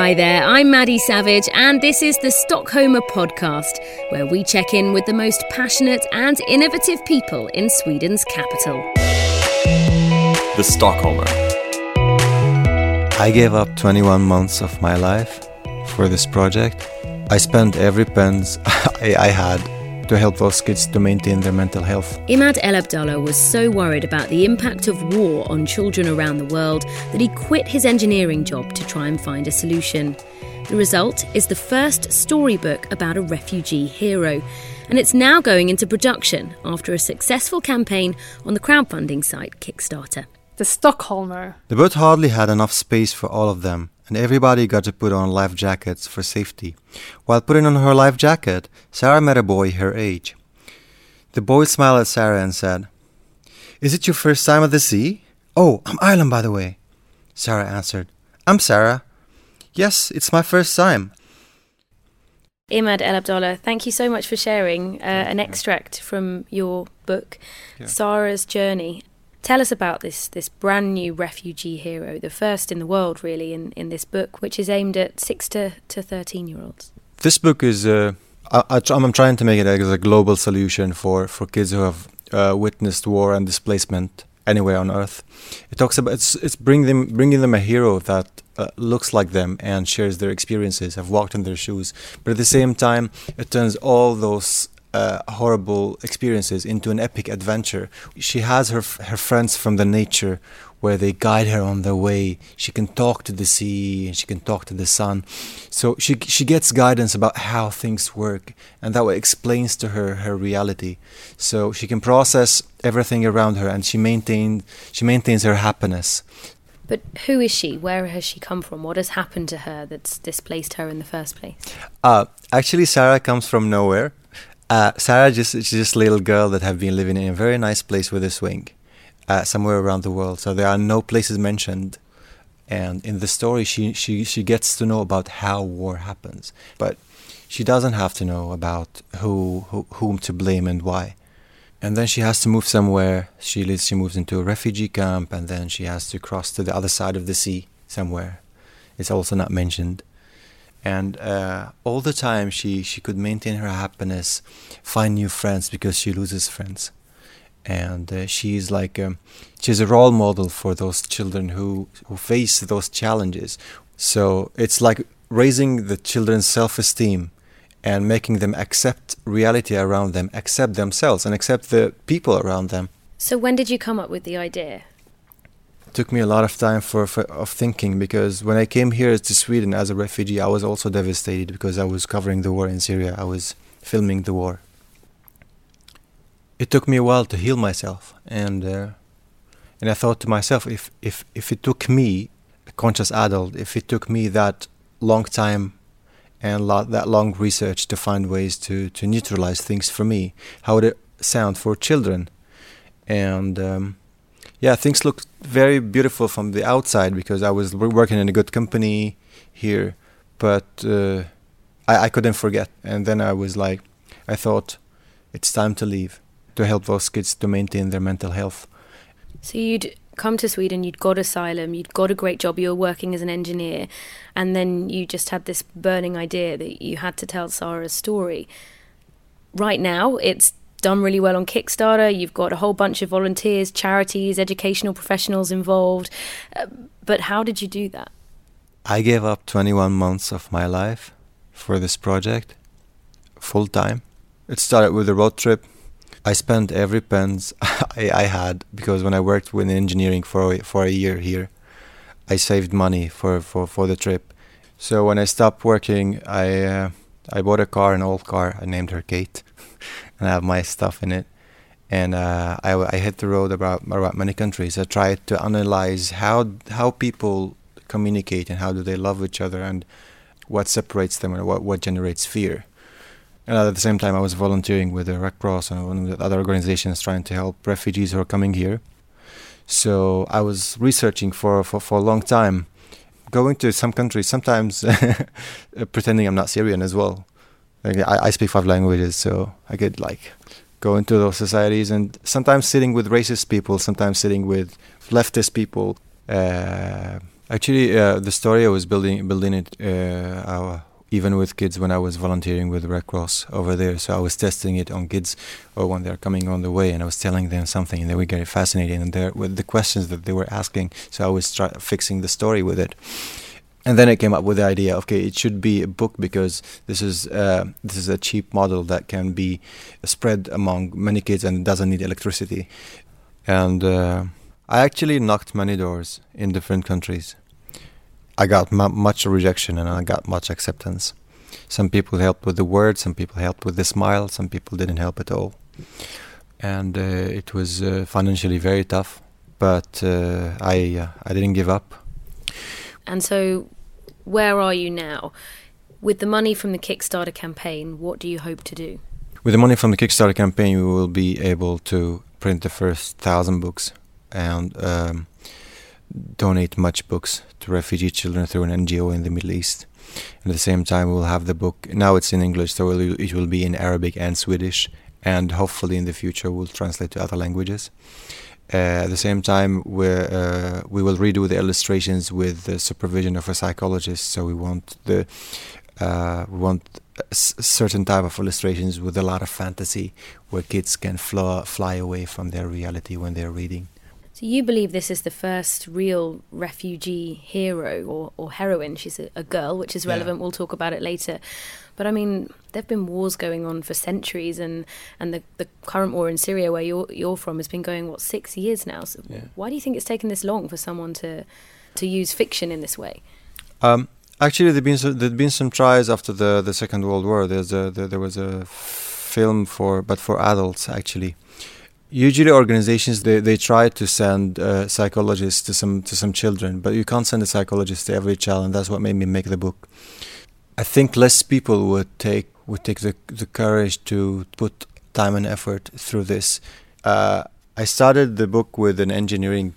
Hi there, I'm Maddie Savage, and this is the Stockholmer podcast, where we check in with the most passionate and innovative people in Sweden's capital. The Stockholmer. I gave up 21 months of my life for this project. I spent every pence I, I had to help those kids to maintain their mental health. Imad Elabdala was so worried about the impact of war on children around the world that he quit his engineering job to try and find a solution. The result is the first storybook about a refugee hero, and it's now going into production after a successful campaign on the crowdfunding site Kickstarter. The Stockholmer. The boat hardly had enough space for all of them, and everybody got to put on life jackets for safety. While putting on her life jacket, Sarah met a boy her age. The boy smiled at Sarah and said, Is it your first time at the sea? Oh, I'm Ireland, by the way. Sarah answered, I'm Sarah. Yes, it's my first time. Imad Elabdala, thank you so much for sharing uh, an extract from your book, yeah. Sarah's Journey. Tell us about this this brand new refugee hero, the first in the world, really, in, in this book, which is aimed at six to, to thirteen year olds. This book is uh, I, am trying to make it as a global solution for for kids who have uh, witnessed war and displacement anywhere on earth. It talks about it's it's bringing them bringing them a hero that uh, looks like them and shares their experiences, have walked in their shoes, but at the same time, it turns all those uh, horrible experiences into an epic adventure. She has her her friends from the nature where they guide her on the way. She can talk to the sea and she can talk to the sun. So she she gets guidance about how things work, and that way explains to her her reality. So she can process everything around her, and she maintain she maintains her happiness. But who is she? Where has she come from? What has happened to her that's displaced her in the first place? Uh, actually, Sarah comes from nowhere. Uh, Sarah just she's just a little girl that have been living in a very nice place with a swing, uh, somewhere around the world. So there are no places mentioned, and in the story she she she gets to know about how war happens, but she doesn't have to know about who, who whom to blame and why. And then she has to move somewhere. She lives. She moves into a refugee camp, and then she has to cross to the other side of the sea somewhere. It's also not mentioned and uh, all the time she she could maintain her happiness find new friends because she loses friends. And uh, she's like um, she's a role model for those children who who face those challenges. So it's like raising the children's self-esteem and making them accept reality around them accept themselves and accept the people around them. So when did you come up with the idea took me a lot of time for, for, of thinking because when I came here to Sweden as a refugee, I was also devastated because I was covering the war in Syria. I was filming the war. It took me a while to heal myself, and uh, and I thought to myself, if if if it took me, a conscious adult, if it took me that long time and lot, that long research to find ways to to neutralize things for me, how would it sound for children? And um, yeah, things looked very beautiful from the outside because I was working in a good company here, but uh, I, I couldn't forget. And then I was like, I thought it's time to leave to help those kids to maintain their mental health. So you'd come to Sweden, you'd got asylum, you'd got a great job, you were working as an engineer, and then you just had this burning idea that you had to tell Sarah's story. Right now, it's done really well on Kickstarter. You've got a whole bunch of volunteers, charities, educational professionals involved. Uh, but how did you do that? I gave up 21 months of my life for this project, full time. It started with a road trip. I spent every pence I, I, had because when I worked with engineering for for a year here, I saved money for, for, for the trip. So when I stopped working, I uh, I bought a car, an old car. I named her Kate, and I have my stuff in it. And uh, I, I hit the road about, about many countries. I tried to analyze how how people communicate and how do they love each other and what separates them and what, what generates fear. And at the same time, I was volunteering with the Red Cross and other organizations trying to help refugees who are coming here. So I was researching for, for, for a long time, going to some countries, sometimes pretending I'm not Syrian as well. Like I, I speak five languages, so I could like go into those societies and sometimes sitting with racist people, sometimes sitting with leftist people, uh, Actually, uh, the story I was building building it uh, uh, even with kids when I was volunteering with Red Cross over there. So I was testing it on kids or when they're coming on the way, and I was telling them something, and they were getting fascinated and with the questions that they were asking. So I was try- fixing the story with it. And then I came up with the idea. Okay, it should be a book because this is uh, this is a cheap model that can be spread among many kids and doesn't need electricity. And uh, I actually knocked many doors in different countries. I got m- much rejection and I got much acceptance. Some people helped with the words, some people helped with the smile, some people didn't help at all. And uh, it was uh, financially very tough, but uh, I uh, I didn't give up. And so, where are you now? With the money from the Kickstarter campaign, what do you hope to do? With the money from the Kickstarter campaign, we will be able to print the first thousand books and um, donate much books to refugee children through an NGO in the Middle East. At the same time, we'll have the book. Now it's in English, so it will be in Arabic and Swedish, and hopefully in the future we'll translate to other languages. Uh, at the same time, we uh, we will redo the illustrations with the supervision of a psychologist. So we want the uh, we want a certain type of illustrations with a lot of fantasy, where kids can fly fly away from their reality when they're reading. So you believe this is the first real refugee hero or, or heroine? She's a, a girl, which is relevant. Yeah. We'll talk about it later. But I mean, there have been wars going on for centuries, and, and the, the current war in Syria, where you're you're from, has been going what six years now. So yeah. why do you think it's taken this long for someone to to use fiction in this way? Um, actually, there've been some, there've been some tries after the the Second World War. There's a there, there was a film for but for adults actually usually organizations they, they try to send uh, psychologists to some to some children but you can't send a psychologist to every child and that's what made me make the book. I think less people would take would take the, the courage to put time and effort through this. Uh, i started the book with an engineering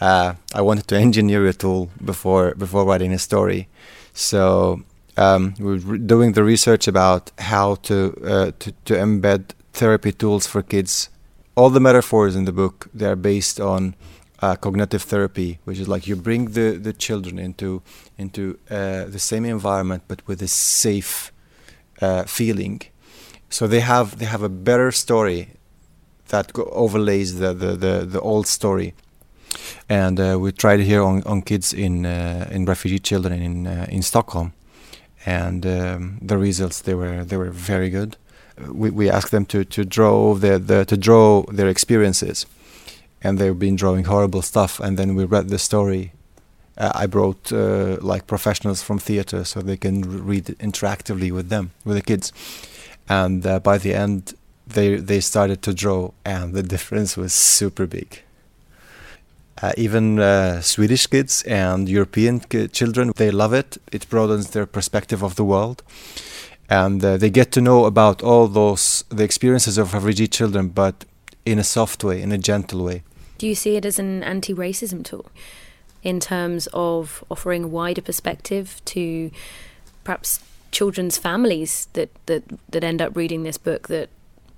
uh, i wanted to engineer a tool before before writing a story. So um, we were doing the research about how to, uh, to to embed therapy tools for kids all the metaphors in the book they are based on uh, cognitive therapy, which is like you bring the, the children into into uh, the same environment but with a safe uh, feeling. So they have they have a better story that overlays the, the, the, the old story. And uh, we tried here on, on kids in uh, in refugee children in uh, in Stockholm, and um, the results they were they were very good we, we asked them to, to draw the, the to draw their experiences. And they've been drawing horrible stuff. And then we read the story uh, I brought uh, like professionals from theater so they can read interactively with them with the kids. And uh, by the end they they started to draw and the difference was super big. Uh, even uh, Swedish kids and European ki- children they love it. It broadens their perspective of the world and uh, they get to know about all those the experiences of refugee children, but in a soft way, in a gentle way. Do you see it as an anti-racism tool in terms of offering a wider perspective to perhaps children's families that that that end up reading this book that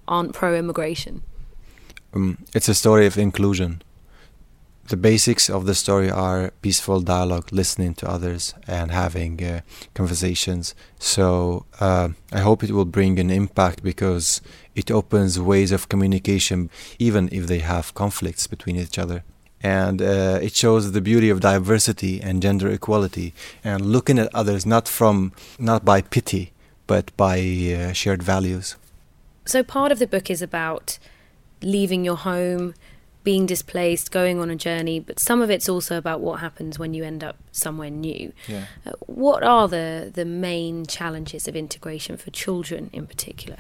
aren't pro-immigration? Um, it's a story of inclusion the basics of the story are peaceful dialogue, listening to others, and having uh, conversations. So uh, I hope it will bring an impact because it opens ways of communication, even if they have conflicts between each other. And uh, it shows the beauty of diversity and gender equality, and looking at others not from not by pity, but by uh, shared values. So part of the book is about leaving your home being displaced, going on a journey, but some of it's also about what happens when you end up somewhere new. Yeah. Uh, what are the, the main challenges of integration for children in particular?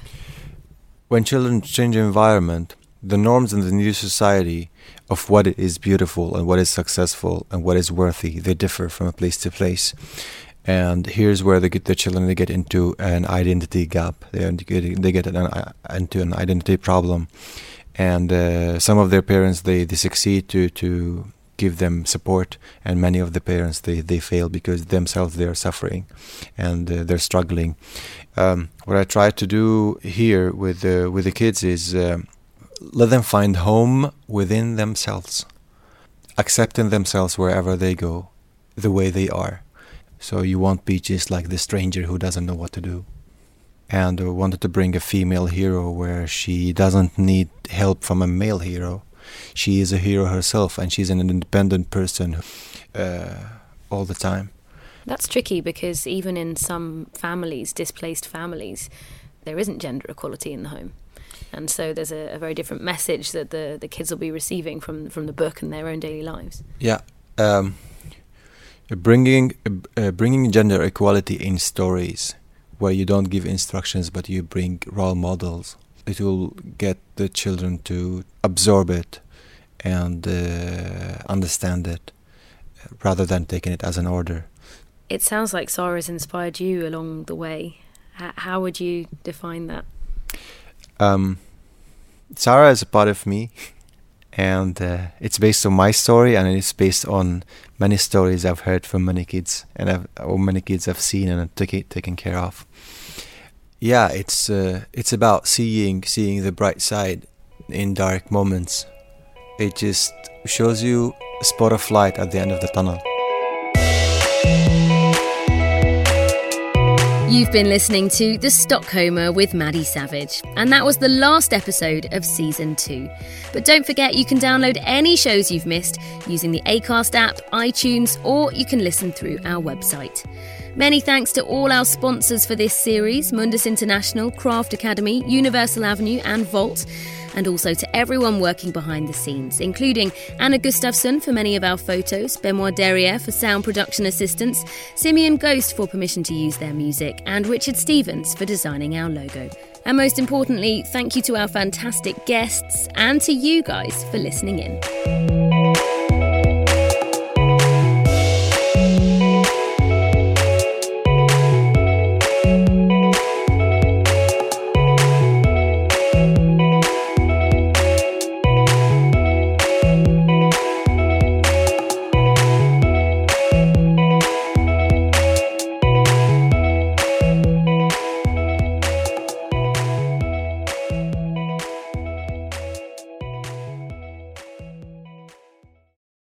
When children change environment, the norms in the new society of what is beautiful and what is successful and what is worthy, they differ from a place to place. And here's where they get the children they get into an identity gap. They get, they get an, into an identity problem and uh, some of their parents they, they succeed to to give them support and many of the parents they, they fail because themselves they are suffering and uh, they're struggling um, what I try to do here with uh, with the kids is uh, let them find home within themselves accepting themselves wherever they go the way they are. So you won't be just like the stranger who doesn't know what to do. And wanted to bring a female hero where she doesn't need help from a male hero. She is a hero herself and she's an independent person uh, all the time. That's tricky because even in some families, displaced families, there isn't gender equality in the home. And so there's a, a very different message that the, the kids will be receiving from, from the book and their own daily lives. Yeah. Um, bringing uh, bringing gender equality in stories where you don't give instructions but you bring role models. It will get the children to absorb it and uh, understand it rather than taking it as an order. It sounds like Sarah's inspired you along the way. H- how would you define that? Um, Sarah is a part of me and uh, it's based on my story and it's based on many stories I've heard from many kids and I've, or many kids I've seen and taken taken care of. Yeah, it's uh, it's about seeing seeing the bright side in dark moments. It just shows you a spot of light at the end of the tunnel. You've been listening to The Stockholmer with Maddie Savage, and that was the last episode of season two. But don't forget you can download any shows you've missed using the ACAST app, iTunes, or you can listen through our website. Many thanks to all our sponsors for this series Mundus International, Craft Academy, Universal Avenue, and Vault and also to everyone working behind the scenes, including Anna Gustafsson for many of our photos, Benoit Derriere for sound production assistance, Simian Ghost for permission to use their music, and Richard Stevens for designing our logo. And most importantly, thank you to our fantastic guests and to you guys for listening in.